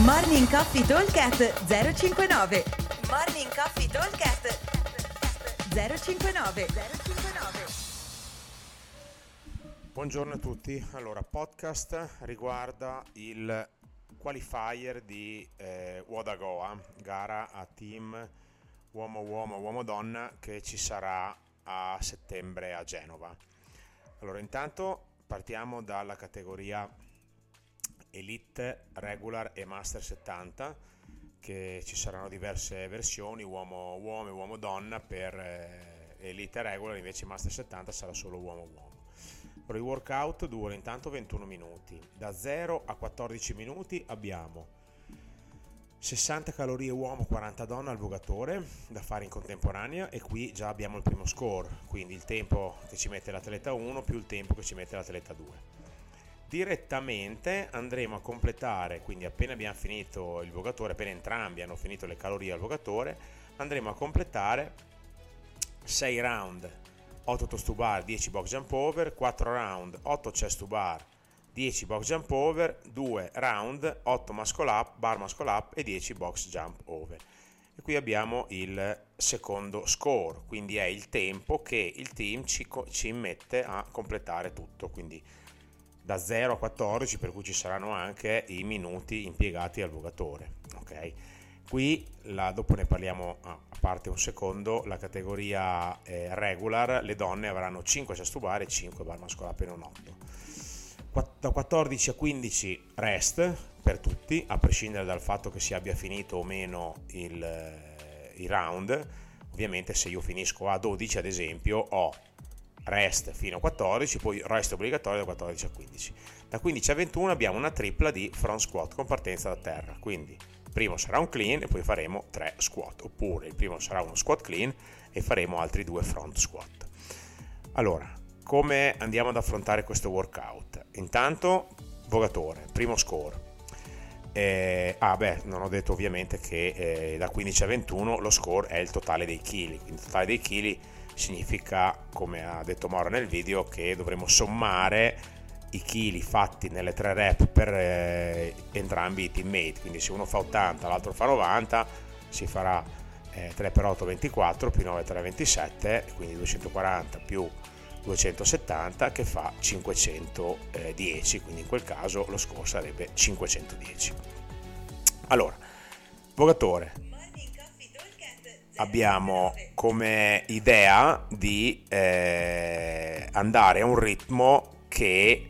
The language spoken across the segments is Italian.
Morning Coffee Talkcast 059 Morning Coffee Talkcast 059 059 Buongiorno a tutti, allora podcast riguarda il qualifier di eh, Wadagoa, gara a team uomo-uomo, uomo-donna che ci sarà a settembre a Genova. Allora intanto partiamo dalla categoria Elite, Regular e Master 70 che ci saranno diverse versioni, uomo uomo e uomo donna per eh, Elite Regular, invece Master 70 sarà solo uomo uomo. Il workout dura intanto 21 minuti, da 0 a 14 minuti abbiamo 60 calorie uomo, 40 donna al vogatore da fare in contemporanea e qui già abbiamo il primo score, quindi il tempo che ci mette l'atleta 1 più il tempo che ci mette l'atleta 2 direttamente andremo a completare, quindi appena abbiamo finito il vogatore, appena entrambi hanno finito le calorie al vogatore, andremo a completare 6 round, 8 toast to bar, 10 box jump over, 4 round, 8 chest to bar, 10 box jump over, 2 round, 8 muscle up, bar muscle up e 10 box jump over. E qui abbiamo il secondo score, quindi è il tempo che il team ci, ci mette a completare tutto, quindi da 0 a 14 per cui ci saranno anche i minuti impiegati al vogatore ok? Qui la, dopo ne parliamo a parte un secondo la categoria eh, regular le donne avranno 5 chest bar e 5 bar mascolare non 8 da 14 a 15 rest per tutti a prescindere dal fatto che si abbia finito o meno il, eh, il round. Ovviamente se io finisco a 12 ad esempio ho rest fino a 14, poi rest obbligatorio da 14 a 15. Da 15 a 21 abbiamo una tripla di front squat con partenza da terra, quindi primo sarà un clean e poi faremo 3 squat, oppure il primo sarà uno squat clean e faremo altri due front squat. Allora, come andiamo ad affrontare questo workout? Intanto, vogatore, primo score. Eh, ah beh, non ho detto ovviamente che eh, da 15 a 21 lo score è il totale dei chili, quindi il totale dei chili significa, come ha detto Mauro nel video, che dovremo sommare i chili fatti nelle tre rep per eh, entrambi i teammate. Quindi se uno fa 80, l'altro fa 90, si farà eh, 3 x 8 24 più 9 3 27, quindi 240 più 270 che fa 510, quindi in quel caso lo score sarebbe 510. Allora, vogatore, abbiamo come idea di eh, andare a un ritmo che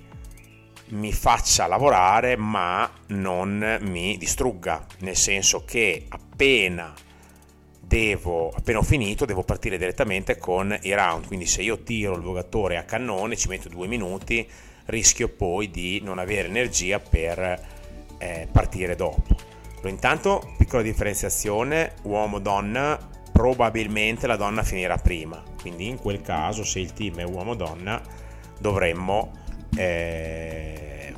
mi faccia lavorare ma non mi distrugga, nel senso che appena devo, appena ho finito, devo partire direttamente con i round, quindi se io tiro il vogatore a cannone, ci metto due minuti, rischio poi di non avere energia per eh, partire dopo. Intanto, piccola differenziazione, uomo-donna, probabilmente la donna finirà prima, quindi in quel caso se il team è uomo-donna dovremmo eh,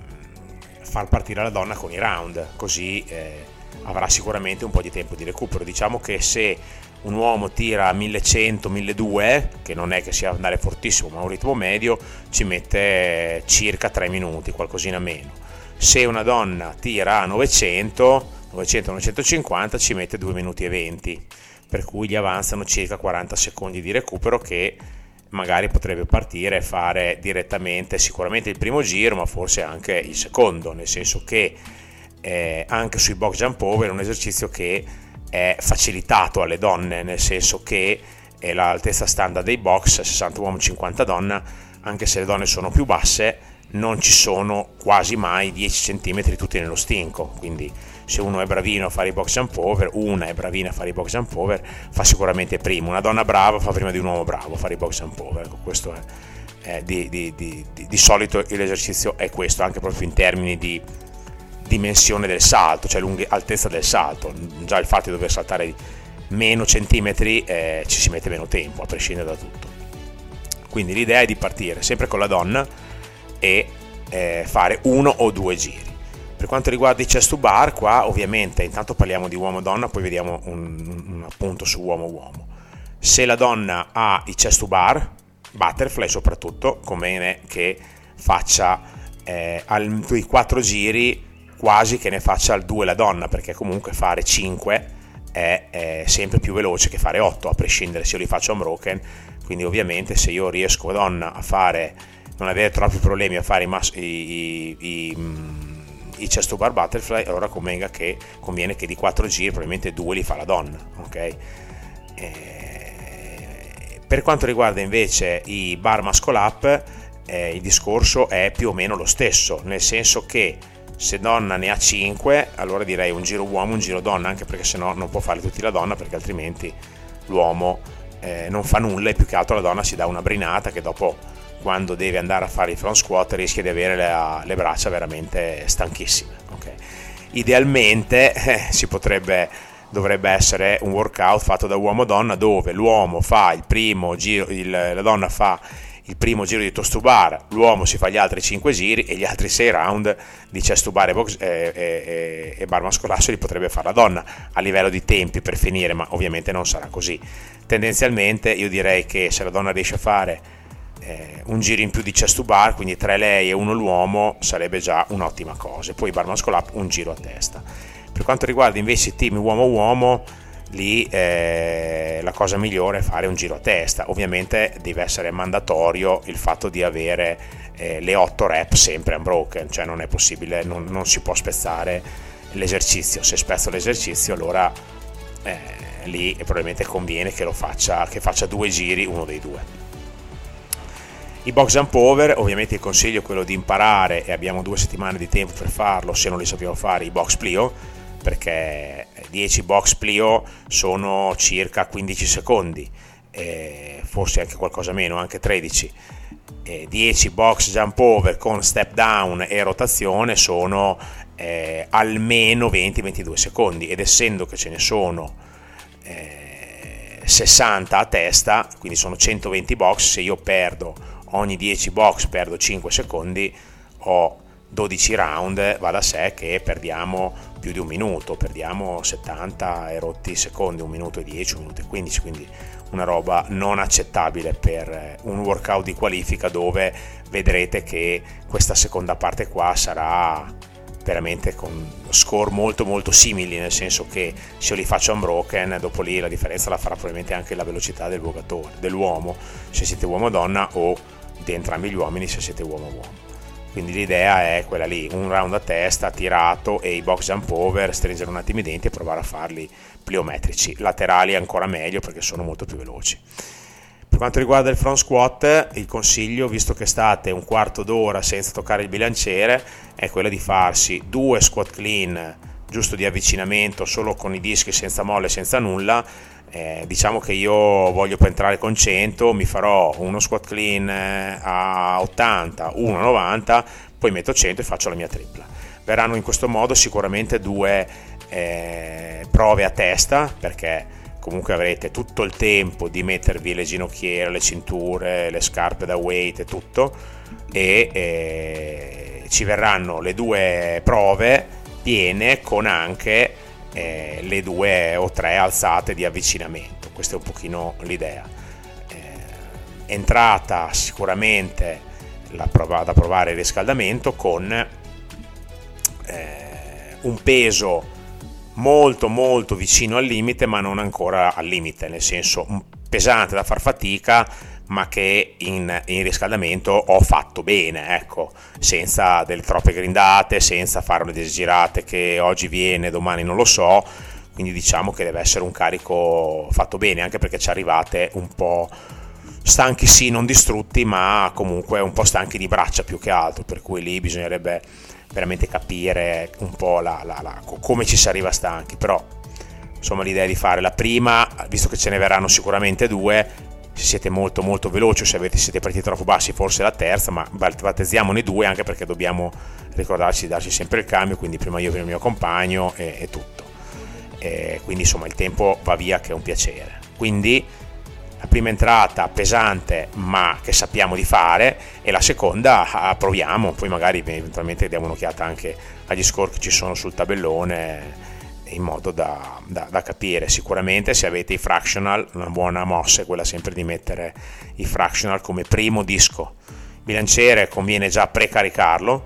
far partire la donna con i round, così eh, avrà sicuramente un po' di tempo di recupero. Diciamo che se un uomo tira a 1100-1200, che non è che sia andare fortissimo, ma un ritmo medio, ci mette circa 3 minuti, qualcosina meno. Se una donna tira a 900, 900-950 ci mette 2 minuti e 20 per cui gli avanzano circa 40 secondi di recupero che magari potrebbe partire e fare direttamente sicuramente il primo giro ma forse anche il secondo. Nel senso che eh, anche sui box jump over è un esercizio che è facilitato alle donne nel senso che l'altezza standard dei box 60 uomo 50 donna anche se le donne sono più basse non ci sono quasi mai 10 cm tutti nello stinco. Quindi se uno è bravino a fare i box jump over, una è bravina a fare i box jump over, fa sicuramente prima. Una donna brava fa prima di un uomo bravo a fare i box jump over. Questo è, è di, di, di, di, solito l'esercizio è questo, anche proprio in termini di dimensione del salto, cioè lunghe, altezza del salto. Già il fatto di dover saltare meno centimetri eh, ci si mette meno tempo, a prescindere da tutto. Quindi l'idea è di partire sempre con la donna e eh, fare uno o due giri per quanto riguarda i chest to bar, qua ovviamente intanto parliamo di uomo-donna, poi vediamo un, un appunto su uomo-uomo. Se la donna ha i chest to bar, butterfly soprattutto, conviene che faccia eh, i quattro giri quasi che ne faccia il 2 la donna, perché comunque fare 5 è, è, sempre più veloce che fare 8, a prescindere se io li faccio unbroken. Quindi ovviamente se io riesco donna a fare, non avere troppi problemi a fare i, i, i, i mm, i chest to bar butterfly allora convenga che, conviene che di 4 giri probabilmente 2 li fa la donna ok? Eh, per quanto riguarda invece i bar muscle up eh, il discorso è più o meno lo stesso nel senso che se donna ne ha 5 allora direi un giro uomo un giro donna anche perché se no non può fare tutti la donna perché altrimenti l'uomo eh, non fa nulla e più che altro la donna si dà una brinata che dopo quando deve andare a fare il front squat rischia di avere le, le braccia veramente stanchissime okay? idealmente eh, si potrebbe dovrebbe essere un workout fatto da uomo-donna dove l'uomo fa il primo giro, il, la donna fa il primo giro di toast to bar, l'uomo si fa gli altri 5 giri e gli altri 6 round di chest to bar e, box, e, e, e bar mascolasso li potrebbe fare la donna a livello di tempi per finire, ma ovviamente non sarà così. Tendenzialmente io direi che se la donna riesce a fare eh, un giro in più di chest to bar, quindi 3 lei e 1 l'uomo, sarebbe già un'ottima cosa. Poi bar muscle up un giro a testa. Per quanto riguarda invece i team uomo-uomo, lì eh, la cosa migliore è fare un giro a testa. Ovviamente deve essere mandatorio il fatto di avere eh, le 8 rep sempre unbroken, cioè non è possibile, non, non si può spezzare l'esercizio. Se spezzo l'esercizio allora eh, lì probabilmente conviene che, faccia, che faccia due giri, uno dei due. I box jump over, ovviamente il consiglio è quello di imparare e abbiamo due settimane di tempo per farlo se non li sappiamo fare, i box plio, perché 10 box plio sono circa 15 secondi, forse anche qualcosa meno, anche 13. 10 box jump over con step down e rotazione sono eh, almeno 20-22 secondi ed essendo che ce ne sono eh, 60 a testa, quindi sono 120 box, se io perdo ogni 10 box perdo 5 secondi, ho 12 round, va da sé che perdiamo più di un minuto, perdiamo 70 e rotti secondi, un minuto e 10, un minuto e 15, quindi una roba non accettabile per un workout di qualifica dove vedrete che questa seconda parte qua sarà veramente con score molto molto simili nel senso che se io li faccio unbroken dopo lì la differenza la farà probabilmente anche la velocità del giocatore dell'uomo se siete uomo o donna o di entrambi gli uomini se siete uomo-uomo. Quindi l'idea è quella lì, un round a testa, tirato e i box jump over, stringere un attimo i denti e provare a farli pliometrici. Laterali ancora meglio perché sono molto più veloci. Per quanto riguarda il front squat, il consiglio, visto che state un quarto d'ora senza toccare il bilanciere, è quello di farsi due squat clean giusto di avvicinamento, solo con i dischi senza molle, senza nulla, eh, diciamo che io voglio entrare con 100, mi farò uno squat clean eh, a 80, uno a 90, poi metto 100 e faccio la mia tripla. Verranno in questo modo sicuramente due eh, prove a testa perché comunque avrete tutto il tempo di mettervi le ginocchiere, le cinture, le scarpe da weight e tutto e eh, ci verranno le due prove piene con anche eh, le due o tre alzate di avvicinamento. Questa è un pochino l'idea. Eh, entrata sicuramente prova, da provare il riscaldamento con eh, un peso molto molto vicino al limite ma non ancora al limite, nel senso pesante da far fatica ma che in, in, riscaldamento ho fatto bene, ecco, senza delle troppe grindate, senza fare una desgirate che oggi viene, domani non lo so, quindi diciamo che deve essere un carico fatto bene, anche perché ci arrivate un po' stanchi sì, non distrutti, ma comunque un po' stanchi di braccia più che altro, per cui lì bisognerebbe veramente capire un po' la, la, la, come ci si arriva stanchi, però insomma l'idea è di fare la prima, visto che ce ne verranno sicuramente due, se siete molto molto veloci o se avete, siete partiti troppo bassi forse la terza ma battezziamone due anche perché dobbiamo ricordarci di darci sempre il cambio quindi prima io prima il mio compagno e, e tutto. E quindi insomma il tempo va via che è un piacere. Quindi la prima entrata pesante ma che sappiamo di fare e la seconda ah, proviamo poi magari eventualmente diamo un'occhiata anche agli score che ci sono sul tabellone in modo da, da, da, capire. Sicuramente se avete i fractional, una buona mossa è quella sempre di mettere i fractional come primo disco. Bilanciere conviene già precaricarlo,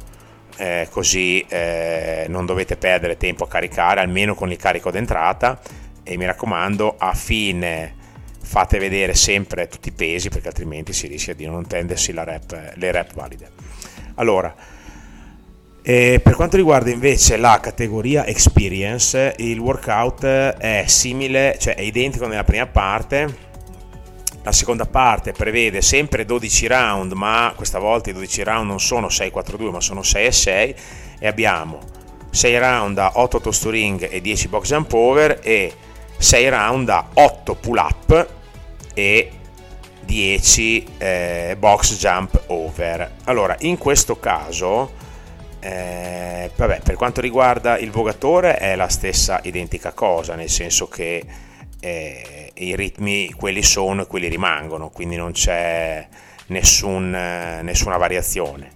eh, così eh, non dovete perdere tempo a caricare, almeno con il carico d'entrata e mi raccomando a fine fate vedere sempre tutti i pesi perché altrimenti si rischia di non tendersi rep, le rep valide. Allora, eh, per quanto riguarda invece la categoria experience, il workout è simile, cioè è identico nella prima parte. La seconda parte prevede sempre 12 round, ma questa volta i 12 round non sono 6-4-2, ma sono 6 6 e abbiamo 6 round da 8 toast ring e 10 box jump over e 6 round da 8 pull up e 10 eh, box jump over. Allora, in questo caso, eh, vabbè, per quanto riguarda il vogatore è la stessa identica cosa, nel senso che eh, i ritmi quelli sono e quelli rimangono, quindi non c'è nessun, nessuna variazione.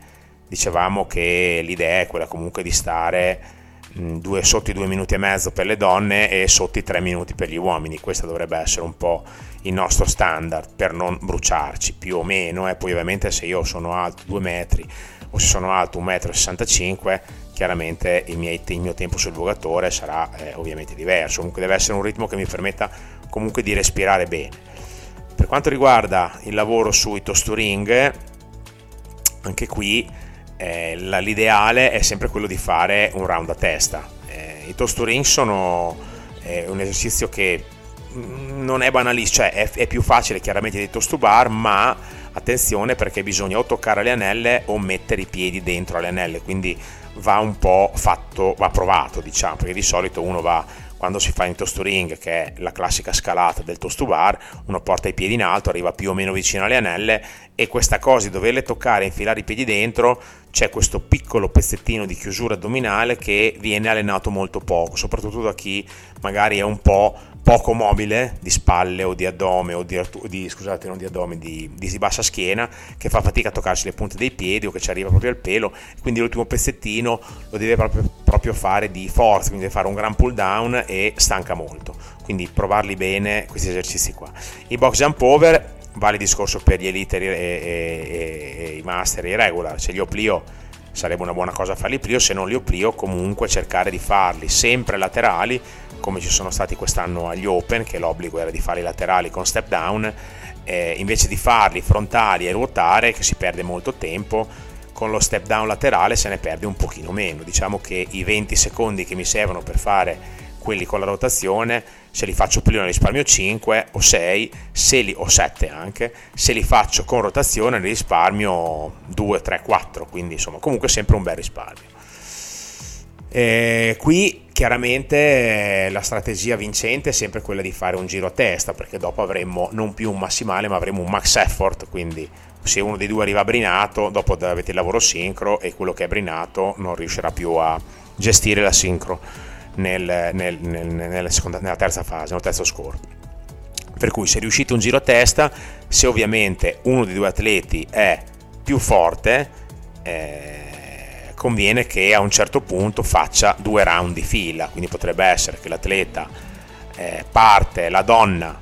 Dicevamo che l'idea è quella comunque di stare due, sotto i due minuti e mezzo per le donne e sotto i tre minuti per gli uomini. Questo dovrebbe essere un po' il nostro standard per non bruciarci più o meno. E poi ovviamente se io sono alto 2 metri o se sono alto 1,65 m, chiaramente il, mio, il mio tempo sul vogatore sarà eh, ovviamente diverso. Comunque deve essere un ritmo che mi permetta comunque di respirare bene. Per quanto riguarda il lavoro sui tosturing, anche qui eh, l'ideale è sempre quello di fare un round a testa. Eh, I toast to ring sono eh, un esercizio che mm, non è banalissimo, cioè è, è, più facile chiaramente di toast to bar, ma attenzione perché bisogna o toccare le anelle o mettere i piedi dentro le anelle, quindi va un po' fatto, va provato diciamo, perché di solito uno va quando si fa in toast to ring, che è la classica scalata del toast to bar, uno porta i piedi in alto, arriva più o meno vicino alle anelle e questa cosa di doverle toccare e infilare i piedi dentro, c'è questo piccolo pezzettino di chiusura addominale che viene allenato molto poco, soprattutto da chi magari è un po' poco mobile di spalle o di addome o di, di scusate non di addome di, di, bassa schiena che fa fatica a toccarsi le punte dei piedi o che ci arriva proprio al pelo quindi l'ultimo pezzettino lo deve proprio, proprio fare di forza quindi deve fare un gran pull down e stanca molto. Quindi provarli bene questi esercizi qua. I box jump over vale il discorso per gli elite e, e, e, e i master i regular. Se li oplio sarebbe una buona cosa farli plio se non li oplio comunque cercare di farli sempre laterali come ci sono stati quest'anno agli Open, che l'obbligo era di fare i laterali con step down, eh, invece di farli frontali e ruotare, che si perde molto tempo, con lo step down laterale se ne perde un pochino meno. Diciamo che i 20 secondi che mi servono per fare quelli con la rotazione, se li faccio prima ne risparmio 5 o 6, se li, o 7 anche, se li faccio con rotazione ne risparmio 2, 3, 4, quindi insomma comunque sempre un bel risparmio. Eh, qui chiaramente la strategia vincente è sempre quella di fare un giro a testa perché dopo avremmo non più un massimale ma avremo un max effort quindi se uno dei due arriva brinato dopo avete il lavoro sincro e quello che è brinato non riuscirà più a gestire la sincro nel, nel, nel, nella, seconda, nella terza fase, nel terzo score. Per cui se riuscite un giro a testa se ovviamente uno dei due atleti è più forte eh, conviene che a un certo punto faccia due round di fila, quindi potrebbe essere che l'atleta eh, parte la donna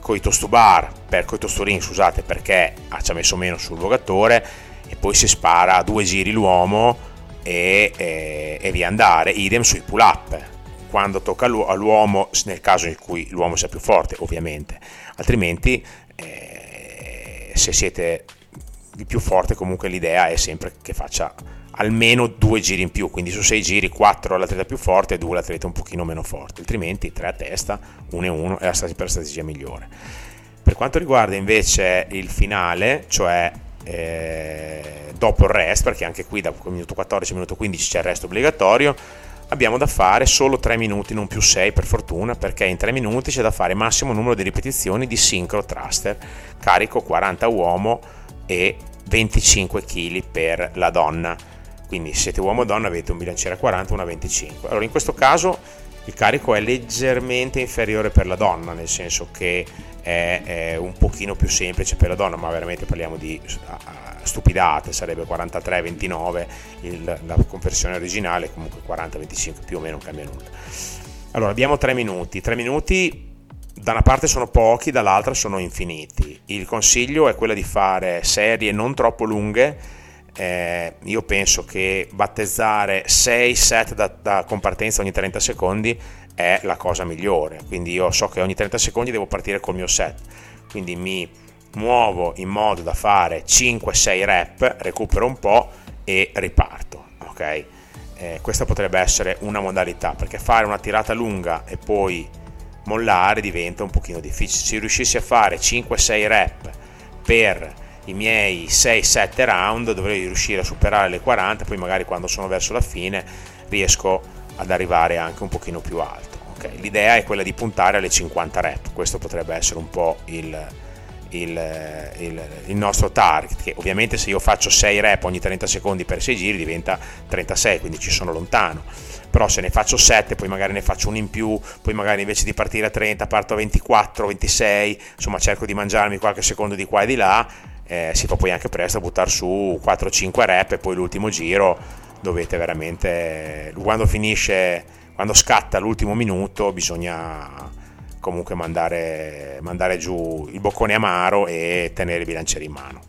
con i tostubar, per coi tosturini, scusate, perché ci ha messo meno sul vogatore e poi si spara due giri l'uomo e, e, e via andare, idem sui pull up quando tocca all'uomo, nel caso in cui l'uomo sia più forte, ovviamente, altrimenti eh, se siete il più forte comunque l'idea è sempre che faccia almeno due giri in più, quindi su sei giri quattro l'atleta più forte e due l'atleta un pochino meno forte, altrimenti tre a testa, uno e uno è la strategia migliore. Per quanto riguarda invece il finale, cioè eh, dopo il rest, perché anche qui da minuto 14 minuto 15 c'è il rest obbligatorio, abbiamo da fare solo 3 minuti, non più 6 per fortuna, perché in 3 minuti c'è da fare massimo numero di ripetizioni di synchro thruster, carico 40 uomo e 25 kg per la donna. Quindi se siete uomo o donna avete un bilanciere a 40 una a 25 allora in questo caso il carico è leggermente inferiore per la donna nel senso che è, è un pochino più semplice per la donna ma veramente parliamo di stupidate sarebbe 43-29 la conversione originale comunque 40-25 più o meno cambia nulla. Allora abbiamo 3 minuti. 3 minuti da una parte sono pochi dall'altra sono infiniti. Il consiglio è quello di fare serie non troppo lunghe eh, io penso che battezzare 6 set da, da compartenza ogni 30 secondi è la cosa migliore, quindi io so che ogni 30 secondi devo partire col mio set, quindi mi muovo in modo da fare 5-6 rep, recupero un po' e riparto, ok? Eh, questa potrebbe essere una modalità, perché fare una tirata lunga e poi mollare diventa un pochino difficile. Se riuscissi a fare 5-6 rep per i miei 6-7 round dovrei riuscire a superare le 40, poi magari quando sono verso la fine riesco ad arrivare anche un pochino più alto. Okay? L'idea è quella di puntare alle 50 rep, questo potrebbe essere un po' il, il, il, il, nostro target, che ovviamente se io faccio 6 rep ogni 30 secondi per 6 giri diventa 36, quindi ci sono lontano. Però se ne faccio 7, poi magari ne faccio uno in più, poi magari invece di partire a 30 parto a 24, 26, insomma cerco di mangiarmi qualche secondo di qua e di là, eh, si fa poi anche presto a buttare su 4-5 rep e poi l'ultimo giro dovete veramente, quando finisce, quando scatta l'ultimo minuto bisogna comunque mandare, mandare giù il boccone amaro e tenere i bilancieri in mano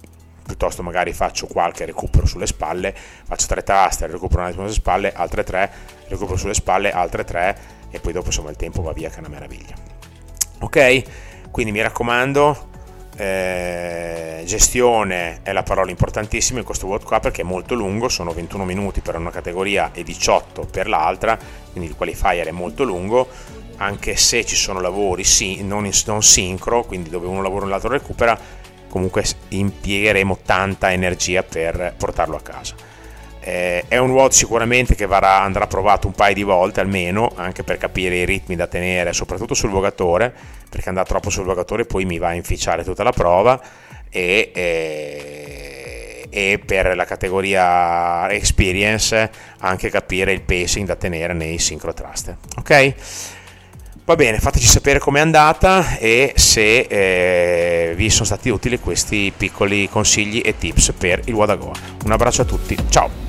piuttosto magari faccio qualche recupero sulle spalle, faccio tre taste, recupero un attimo sulle spalle, altre tre, recupero sulle spalle, altre tre e poi dopo insomma il tempo va via che è una meraviglia. Ok? Quindi mi raccomando, eh, gestione è la parola importantissima in questo World Cup perché è molto lungo, sono 21 minuti per una categoria e 18 per l'altra, quindi il qualifier è molto lungo, anche se ci sono lavori sì, non, in, non sincro, quindi dove uno lavora e l'altro recupera, comunque impiegheremo tanta energia per portarlo a casa. Eh, è un WOD sicuramente che varrà, andrà provato un paio di volte almeno, anche per capire i ritmi da tenere, soprattutto sul vogatore, perché andare troppo sul vogatore poi mi va a inficiare tutta la prova e, e, e per la categoria experience anche capire il pacing da tenere nei synchro thruster. Ok? Va bene, fateci sapere com'è andata e se eh, vi sono stati utili questi piccoli consigli e tips per il Wadagoa. Un abbraccio a tutti, ciao!